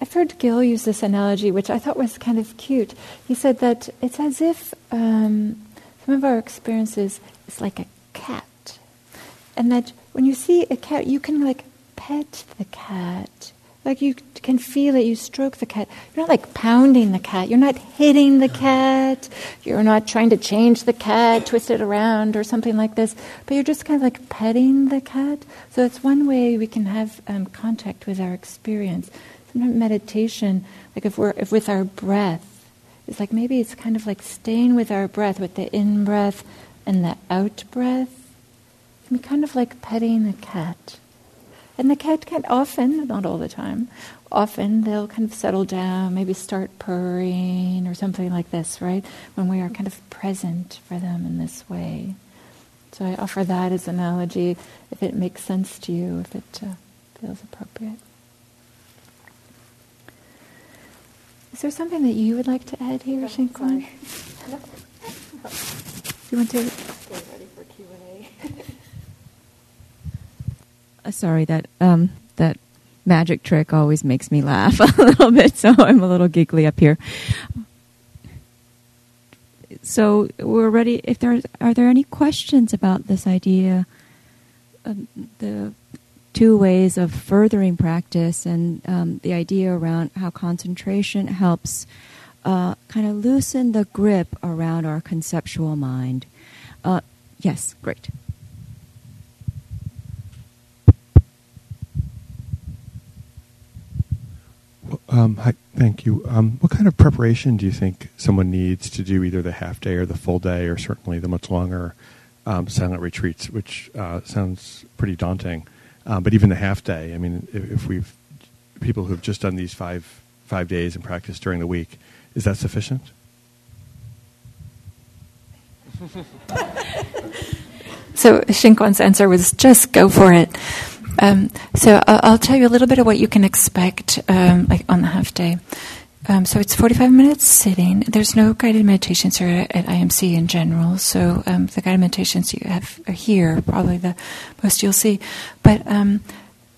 I've heard Gil use this analogy, which I thought was kind of cute. He said that it's as if um, some of our experiences is like a cat, and that when you see a cat, you can like pet the cat like you can feel it, you stroke the cat. You're not like pounding the cat. You're not hitting the cat. You're not trying to change the cat, twist it around or something like this. But you're just kind of like petting the cat. So it's one way we can have um, contact with our experience. Sometimes meditation, like if we're if with our breath, it's like maybe it's kind of like staying with our breath, with the in breath and the out breath. It can be kind of like petting a cat. And the cat can often, not all the time, often they'll kind of settle down, maybe start purring or something like this, right? When we are kind of present for them in this way. So I offer that as an analogy if it makes sense to you, if it uh, feels appropriate. Is there something that you would like to add here, Shinkwan? you want to? Uh, sorry that um, that magic trick always makes me laugh a little bit, so I'm a little giggly up here. So we're ready. If there are there any questions about this idea, um, the two ways of furthering practice, and um, the idea around how concentration helps uh, kind of loosen the grip around our conceptual mind. Uh, yes, great. Um, hi, thank you. Um, what kind of preparation do you think someone needs to do either the half day or the full day, or certainly the much longer um, silent retreats, which uh, sounds pretty daunting? Uh, but even the half day, I mean, if, if, we've people who've just done these five five days and practice during the week, is that sufficient? so Shinkwan's answer was just go for it. Um, so I'll, I'll, tell you a little bit of what you can expect um, like on the half day. Um, so it's 45 minutes sitting. There's no guided meditations here at, IMC in general. So um, the guided meditations you have here, probably the most you'll see. But um,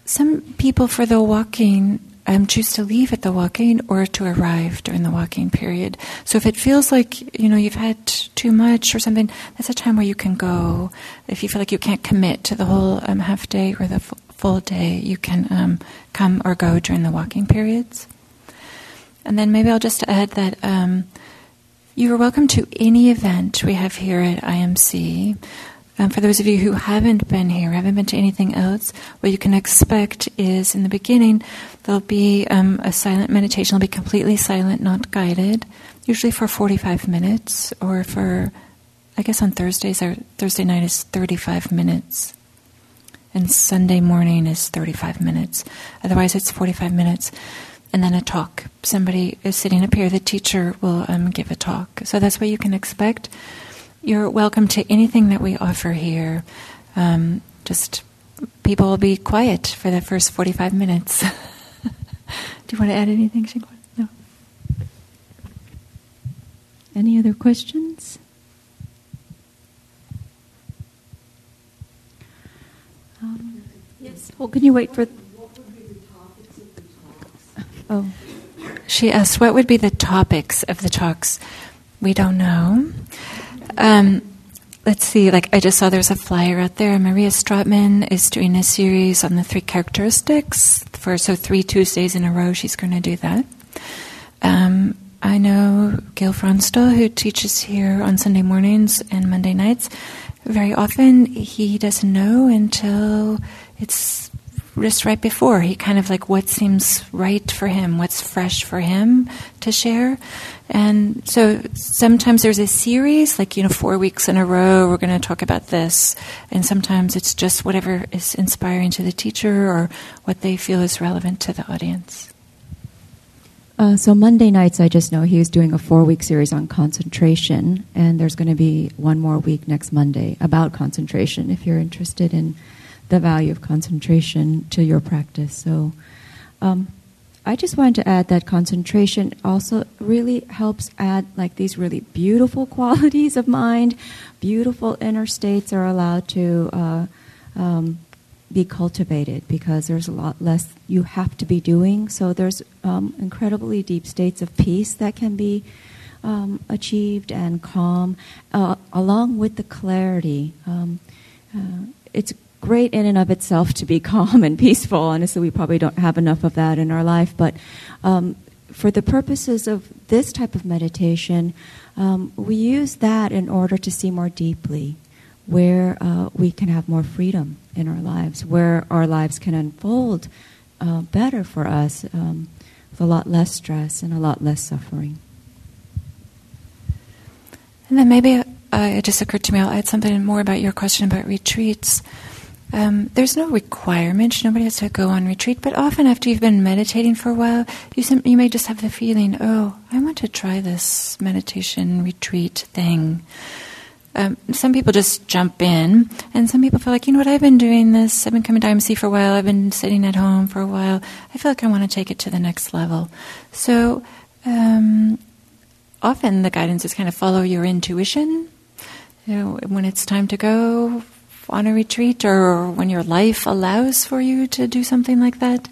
some people for the walking um, choose to leave at the walking or to arrive during the walking period. So if it feels like you know you've had too much or something, that's a time where you can go. If you feel like you can't commit to the whole um, half day or the full day, you can um, come or go during the walking periods. And then maybe I'll just add that um, you are welcome to any event we have here at IMC. Um, for those of you who haven't been here, haven't been to anything else, what you can expect is in the beginning there'll be um, a silent meditation. It'll be completely silent, not guided, usually for 45 minutes, or for, I guess on Thursdays, our Thursday night is 35 minutes and Sunday morning is 35 minutes. Otherwise, it's 45 minutes. And then a talk. Somebody is sitting up here, the teacher will um, give a talk. So that's what you can expect. You're welcome to anything that we offer here. Um, just people will be quiet for the first 45 minutes. Do you want to add anything, Shinkwan? No. Any other questions? Um, yes. Well, can you wait for? Oh, she asked, "What would be the topics of the talks?" We don't know. Um, let's see. Like I just saw, there's a flyer out there. Maria Stratman is doing a series on the three characteristics for so three Tuesdays in a row. She's going to do that. Um, I know Gil Fronsdal, who teaches here on Sunday mornings and Monday nights very often he doesn't know until it's just right before. He kind of like what seems right for him, what's fresh for him to share. And so sometimes there's a series, like, you know, four weeks in a row, we're going to talk about this. And sometimes it's just whatever is inspiring to the teacher or what they feel is relevant to the audience. Uh, so Monday nights, I just know he was doing a four-week series on concentration, and there's going to be one more week next Monday about concentration. If you're interested in the value of concentration to your practice, so um, I just wanted to add that concentration also really helps add like these really beautiful qualities of mind. Beautiful inner states are allowed to uh, um, be cultivated because there's a lot less you have to be doing. So there's um, incredibly deep states of peace that can be um, achieved and calm, uh, along with the clarity. Um, uh, it's great in and of itself to be calm and peaceful. Honestly, we probably don't have enough of that in our life, but um, for the purposes of this type of meditation, um, we use that in order to see more deeply where uh, we can have more freedom in our lives, where our lives can unfold uh, better for us um, with a lot less stress and a lot less suffering. And then maybe uh, it just occurred to me, I'll add something more about your question about retreats. Um, there's no requirement. Nobody has to go on retreat. But often, after you've been meditating for a while, you, sim- you may just have the feeling, oh, I want to try this meditation retreat thing. Um, some people just jump in, and some people feel like, you know what, I've been doing this. I've been coming to IMC for a while. I've been sitting at home for a while. I feel like I want to take it to the next level. So, um, often the guidance is kind of follow your intuition. You know, when it's time to go, on a retreat or when your life allows for you to do something like that.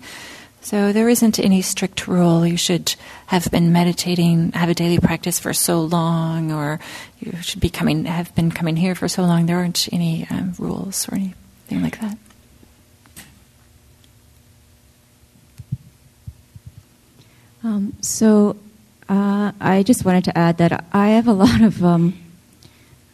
So there isn't any strict rule. You should have been meditating, have a daily practice for so long, or you should be coming, have been coming here for so long. There aren't any um, rules or anything like that. Um, so uh, I just wanted to add that I have a lot of um,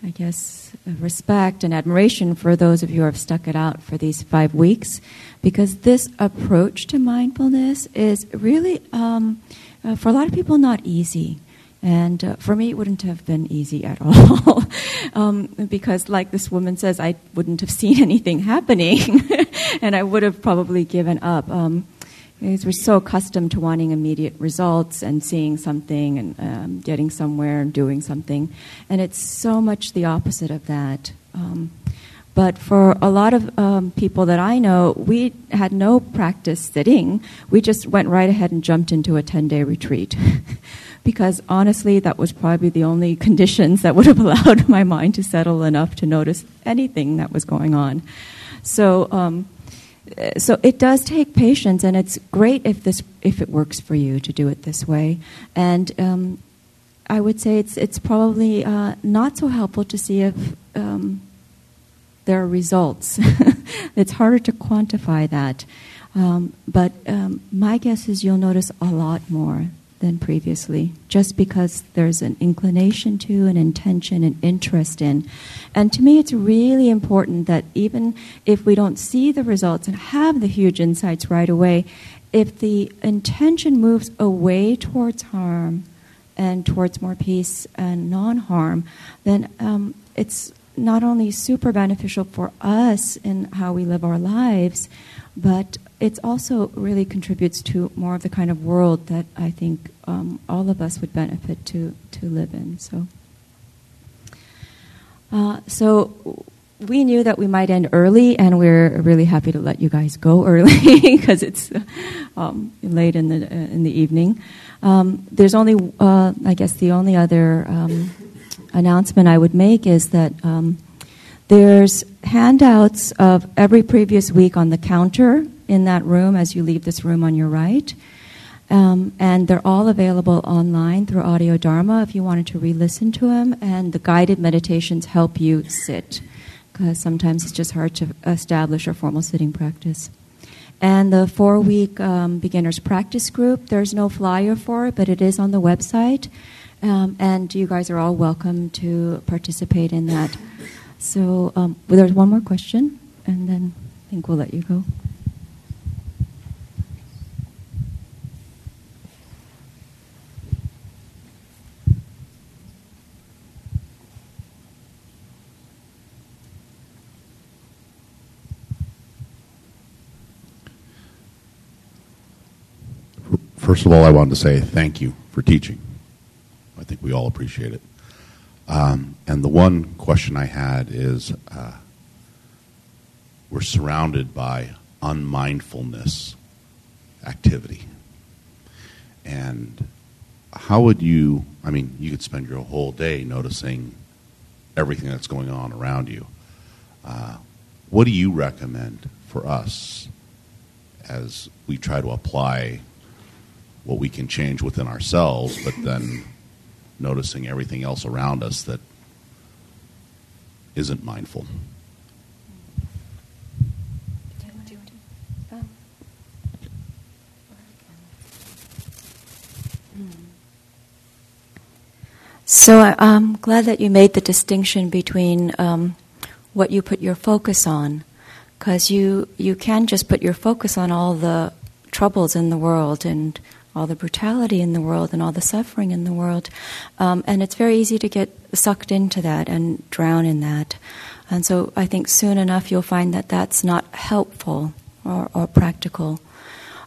I guess, respect and admiration for those of you who have stuck it out for these five weeks, because this approach to mindfulness is really, um, uh, for a lot of people, not easy. And uh, for me, it wouldn't have been easy at all. um, because, like this woman says, I wouldn't have seen anything happening, and I would have probably given up. Um, because we're so accustomed to wanting immediate results and seeing something and um, getting somewhere and doing something. And it's so much the opposite of that. Um, but for a lot of um, people that I know, we had no practice sitting. We just went right ahead and jumped into a 10 day retreat. because honestly, that was probably the only conditions that would have allowed my mind to settle enough to notice anything that was going on. So, um, so it does take patience, and it's great if this if it works for you to do it this way. And um, I would say it's it's probably uh, not so helpful to see if um, there are results. it's harder to quantify that. Um, but um, my guess is you'll notice a lot more than previously, just because there's an inclination to, an intention, an interest in. And to me, it's really important that even if we don't see the results and have the huge insights right away, if the intention moves away towards harm and towards more peace and non harm, then um, it's not only super beneficial for us in how we live our lives, but it also really contributes to more of the kind of world that I think um, all of us would benefit to, to live in. So, uh, so we knew that we might end early, and we're really happy to let you guys go early because it's um, late in the uh, in the evening. Um, there's only, uh, I guess, the only other um, announcement I would make is that um, there's handouts of every previous week on the counter in that room as you leave this room on your right. Um, and they're all available online through Audio Dharma if you wanted to re listen to them. And the guided meditations help you sit, because sometimes it's just hard to establish a formal sitting practice. And the four week um, beginners practice group, there's no flyer for it, but it is on the website. Um, and you guys are all welcome to participate in that. So um, there's one more question, and then I think we'll let you go. First of all, I wanted to say thank you for teaching. I think we all appreciate it. Um, and the one question I had is uh, we're surrounded by unmindfulness activity. And how would you, I mean, you could spend your whole day noticing everything that's going on around you. Uh, what do you recommend for us as we try to apply what we can change within ourselves, but then noticing everything else around us that isn't mindful? So I'm glad that you made the distinction between um, what you put your focus on, because you you can just put your focus on all the troubles in the world and all the brutality in the world and all the suffering in the world, um, and it's very easy to get sucked into that and drown in that. And so I think soon enough you'll find that that's not helpful or, or practical.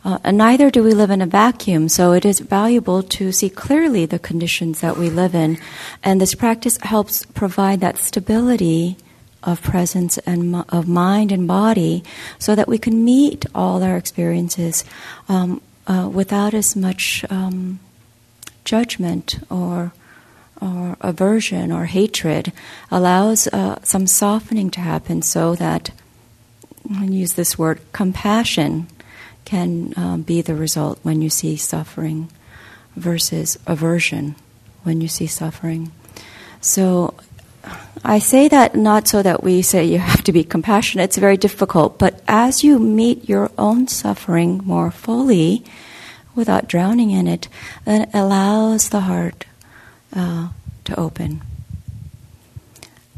Uh, and neither do we live in a vacuum, so it is valuable to see clearly the conditions that we live in. And this practice helps provide that stability of presence and of mind and body so that we can meet all our experiences um, uh, without as much um, judgment or or aversion or hatred allows uh, some softening to happen so that I use this word compassion can um, be the result when you see suffering versus aversion when you see suffering. So I say that not so that we say you have to be compassionate, it's very difficult, but as you meet your own suffering more fully without drowning in it, then it allows the heart uh, to open.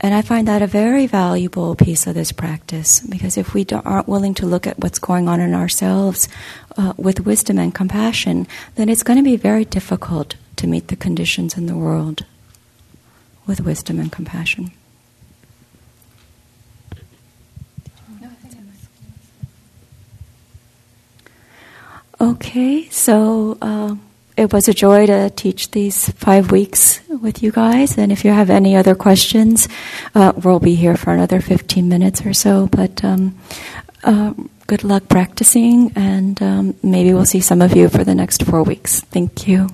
And I find that a very valuable piece of this practice because if we aren't willing to look at what's going on in ourselves uh, with wisdom and compassion, then it's going to be very difficult to meet the conditions in the world with wisdom and compassion. Okay, so. Uh, it was a joy to teach these five weeks with you guys. And if you have any other questions, uh, we'll be here for another 15 minutes or so. But um, uh, good luck practicing, and um, maybe we'll see some of you for the next four weeks. Thank you.